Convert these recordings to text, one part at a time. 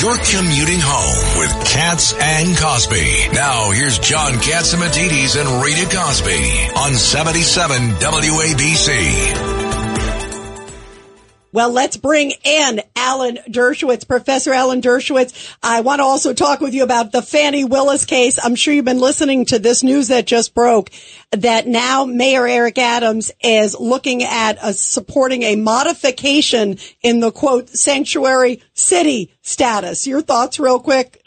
You're commuting home with Cats and Cosby. Now here's John Catsimatidis and Rita Cosby on 77 WABC. Well, let's bring in Alan Dershowitz, Professor Alan Dershowitz. I want to also talk with you about the Fani Willis case. I'm sure you've been listening to this news that just broke that now Mayor Eric Adams is looking at a, supporting a modification in the quote sanctuary city status. Your thoughts real quick?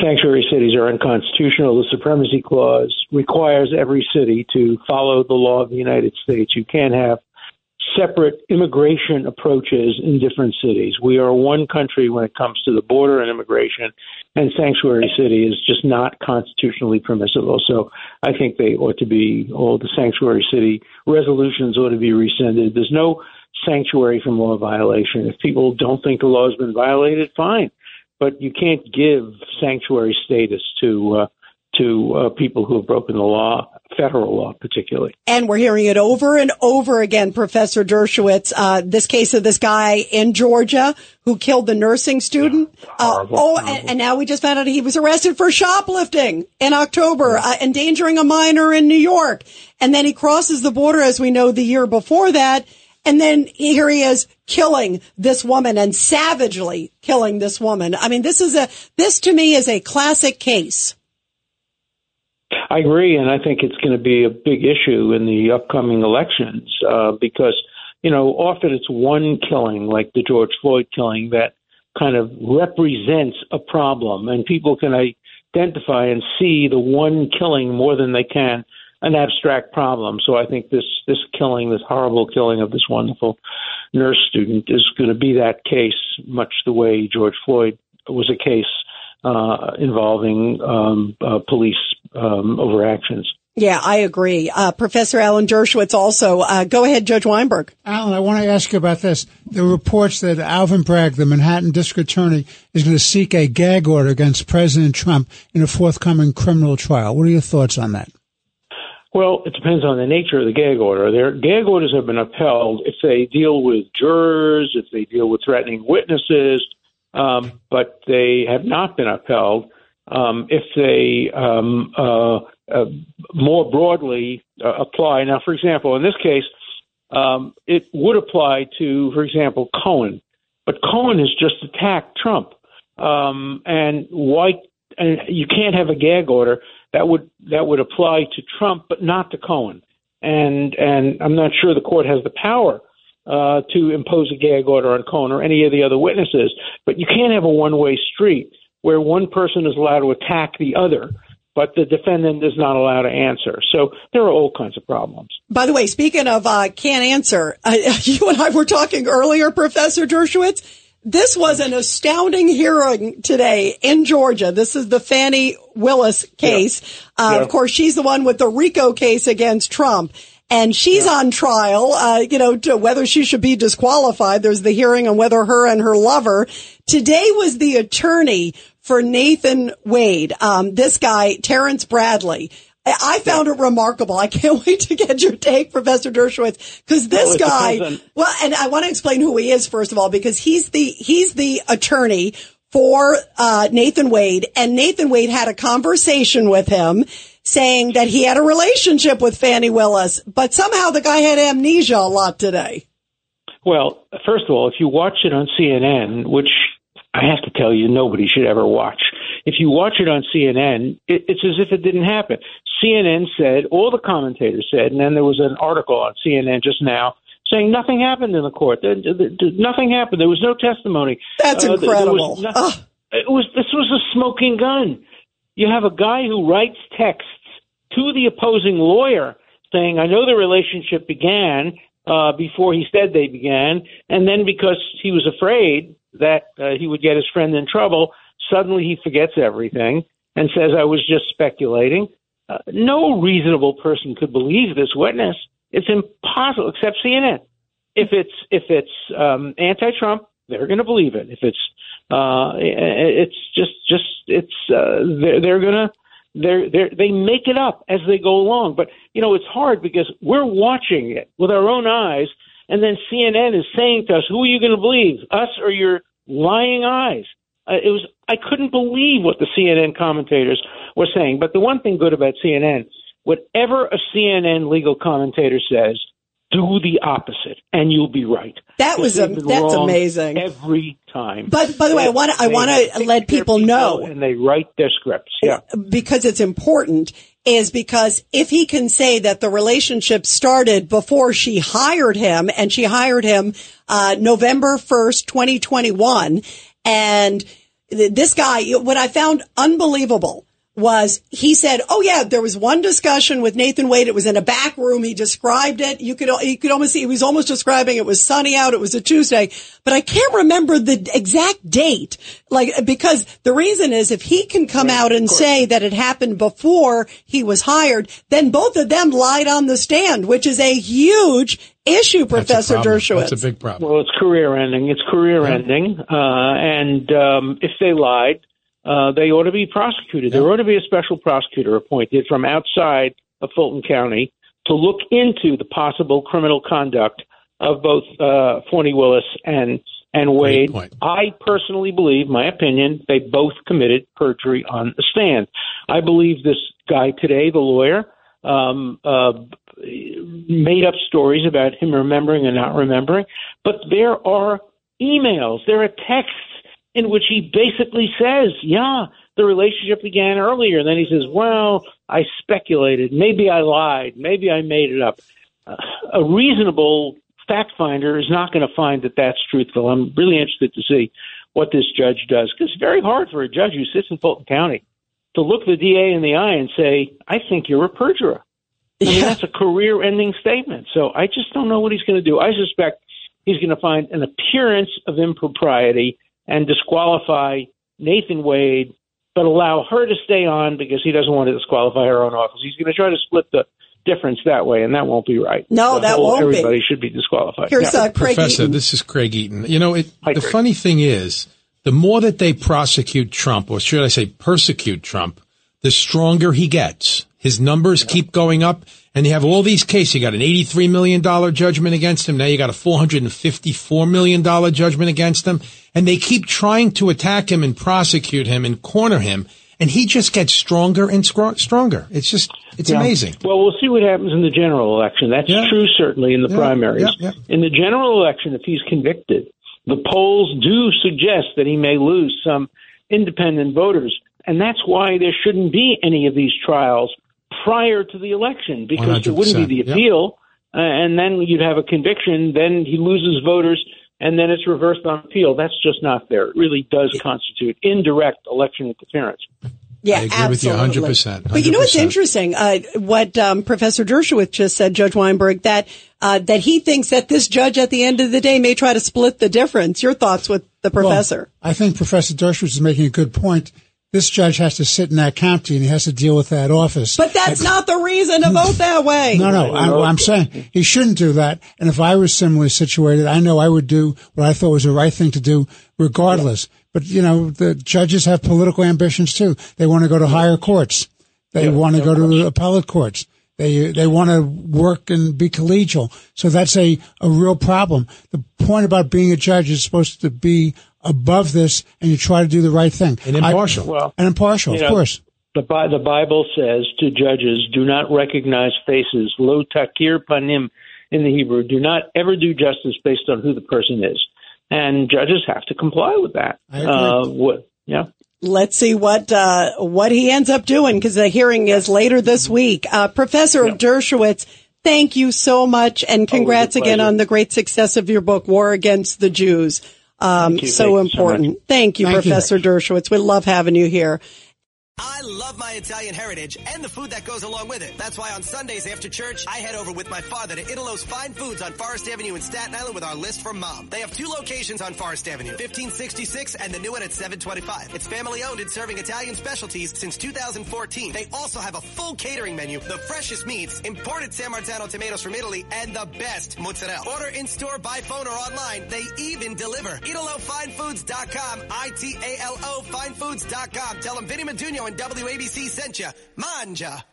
Sanctuary cities are unconstitutional. The Supremacy Clause requires every city to follow the law of the United States. You can't have separate immigration approaches in different cities. We are one country when it comes to the border and immigration, and sanctuary city is just not constitutionally permissible. So I think they ought to be, all the sanctuary city resolutions ought to be rescinded. There's no sanctuary from law violation. If people don't think the law has been violated, fine. But you can't give sanctuary status to uh, to uh, people who have broken the law, federal law particularly. And we're hearing it over and over again, Professor Dershowitz. Uh, this case of this guy in Georgia who killed the nursing student. Uh, oh, and, and, now we just found out he was arrested for shoplifting in October, uh, endangering a minor in New York. And then he crosses the border, as we know, the year before that. And then here he is killing this woman and savagely killing this woman. I mean, this is a, this to me is a classic case I agree, and I think it's going to be a big issue in the upcoming elections uh, because, you know, often it's one killing, like the George Floyd killing, that kind of represents a problem, and people can identify and see the one killing more than they can an abstract problem. So I think this this killing, this horrible killing of this wonderful nurse student, is going to be that case, much the way George Floyd was a case uh, involving um, uh, police um, overactions. Yeah, I agree. Uh, Professor Alan Dershowitz also. Uh, go ahead, Judge Weinberg. Alan, I want to ask you about this. There are reports that Alvin Bragg, the Manhattan District Attorney, is going to seek a gag order against President Trump in a forthcoming criminal trial. What are your thoughts on that? Well, it depends on the nature of the gag order. Their gag orders have been upheld if they deal with jurors, if they deal with threatening witnesses, um, but they have not been upheld um, if they um, uh, uh, more broadly uh, apply. Now, for example, in this case, um, it would apply to, for example, Cohen, but Cohen has just attacked Trump, um, and why? And you can't have a gag order that would that would apply to Trump, but not to Cohen. And and I'm not sure the court has the power uh, to impose a gag order on Cohen or any of the other witnesses. But you can't have a one way street where one person is allowed to attack the other but the defendant is not allowed to answer. So there are all kinds of problems. By the way, speaking of uh, can't answer, uh, you and I were talking earlier, Professor Dershowitz. This was an astounding hearing today in Georgia. This is the Fani Willis case. Yeah. Uh, yeah. Of course, she's the one with the RICO case against Trump and she's yeah. on trial, uh, you know, to whether she should be disqualified. There's the hearing on whether her and her lover. Today was the attorney for Nathan Wade. Um, this guy, Terrence Bradley. I found it remarkable. I can't wait to get your take, Professor Dershowitz, because this well, guy, well, and I want to explain who he is first of all, because he's the, he's the attorney for, uh, Nathan Wade and Nathan Wade had a conversation with him saying that he had a relationship with Fani Willis, but somehow the guy had amnesia a lot today. Well, first of all, if you watch it on CNN, which I have to tell you, nobody should ever watch. If you watch it on CNN, it, it's as if it didn't happen. CNN said, all the commentators said, and then there was an article on CNN just now saying nothing happened in the court. Nothing happened. There was no testimony. That's uh, incredible. No, it was this was a smoking gun. You have a guy who writes texts to the opposing lawyer saying, I know the relationship began, uh, before he said they began, and then because he was afraid that uh, he would get his friend in trouble, suddenly he forgets everything and says, "I was just speculating." Uh, no reasonable person could believe this witness. It's impossible, except CNN. If it's if it's um, anti-Trump, they're going to believe it. If it's uh, it's just just it's uh, they're, they're going to they they they make it up as they go along. But you know it's hard because we're watching it with our own eyes, and then CNN is saying to us, "Who are you going to believe, us or your lying eyes?" Uh, it was I couldn't believe what the CNN commentators were saying. But the one thing good about CNN, whatever a CNN legal commentator says, do the opposite, and you'll be right. That was a, that's amazing every time. But by the way, I want I want to let people know, and they write their scripts. Yeah, because it's important. Is because if he can say that the relationship started before she hired him, and she hired him uh, November first, twenty twenty one, and this guy, what I found unbelievable was he said, "Oh yeah, there was one discussion with Nathan Wade. It was in a back room. He described it. You could you could almost see he was almost describing it was sunny out. It was a Tuesday, but I can't remember the exact date. Like because the reason is if he can come right, out and say that it happened before he was hired, then both of them lied on the stand, which is a huge issue, Professor Dershowitz. That's a big problem. Well, it's career ending. It's career yeah. ending, uh, and um, if they lied uh, they ought to be prosecuted. There ought to be a special prosecutor appointed from outside of Fulton County to look into the possible criminal conduct of both uh, Fani Willis and and Wade. I personally believe, my opinion, they both committed perjury on the stand. I believe this guy today, the lawyer, um, uh, made up stories about him remembering and not remembering, but there are emails, there are texts in which he basically says, yeah, the relationship began earlier. And then he says, well, I speculated. Maybe I lied. Maybe I made it up. Uh, a reasonable fact finder is not going to find that that's truthful. I'm really interested to see what this judge does because it's very hard for a judge who sits in Fulton County to look the DA in the eye and say, I think you're a perjurer. I mean, that's a career ending statement. So I just don't know what he's going to do. I suspect he's going to find an appearance of impropriety and disqualify Nathan Wade, but allow her to stay on because he doesn't want to disqualify her own office. He's going to try to split the difference that way, and that won't be right. No, the that whole, won't everybody be. should be disqualified. Here's yeah. uh, Craig Professor, Eaton. this is Craig Eaton. You know, it, Hi, the Craig. funny thing is, the more that they prosecute Trump, or should I say persecute Trump, the stronger he gets. His numbers keep going up, and you have all these cases. You got an $83 million judgment against him. Now you got a $454 million judgment against him. And they keep trying to attack him and prosecute him and corner him. And he just gets stronger and stronger. It's just, it's yeah. amazing. Well, we'll see what happens in the general election. That's Yeah. true, certainly, in the Yeah, primaries. yeah, yeah. In the general election, if he's convicted, the polls do suggest that he may lose some independent voters. And that's why there shouldn't be any of these trials prior to the election because there wouldn't be the 100%, yep. appeal. Uh, and then you'd have a conviction. Then he loses voters, and then it's reversed on appeal. That's just not fair. It really does constitute indirect election interference. Yeah, I agree with you absolutely. 100%, But you know what's interesting? Uh, what um, Professor Dershowitz just said, Judge Weinberg, that uh, that he thinks that this judge at the end of the day may try to split the difference. Your thoughts with the professor? Well, I think Professor Dershowitz is making a good point. This judge has to sit in that county and he has to deal with that office. but that's not the reason to vote that way. No, no, I, I'm saying he shouldn't do that. And if I was similarly situated, I know I would do what I thought was the right thing to do regardless. But, you know, the judges have political ambitions too. They want to go to higher courts. They want to go to the appellate courts. They, they want to work and be collegial. So that's a, a real problem. The point about being a judge is supposed to be above this and you try to do the right thing. And I- impartial. Well, and impartial, of know, course. The, Bi- the Bible says to judges, do not recognize faces, lo takir panim in the Hebrew. Do not ever do justice based on who the person is. And judges have to comply with that. I agree. Uh, what, yeah. Let's see what uh, what he ends up doing because the hearing is later this week. Uh, Professor Dershowitz, thank you so much, and congrats again on the great success of your book, War Against the Jews. Um, Thank you. so you so important. thank you, Thank you. Professor Dershowitz. We love having you here. I love my Italian heritage and the food that goes along with it. That's why on Sundays after church, I head over with my father to Italo's Fine Foods on Forest Avenue in Staten Island with our list from mom. They have two locations on Forest Avenue, 1566 and the new one at 725. It's family owned and serving Italian specialties since 2014. They also have a full catering menu, the freshest meats, imported San Marzano tomatoes from Italy, and the best mozzarella. Order in store, by phone, or online. They even deliver. ItaloFineFoods.com, I-T-A-L-O Finefoods.com. Tell them Vinny Maduno and WABC sent you. Manja.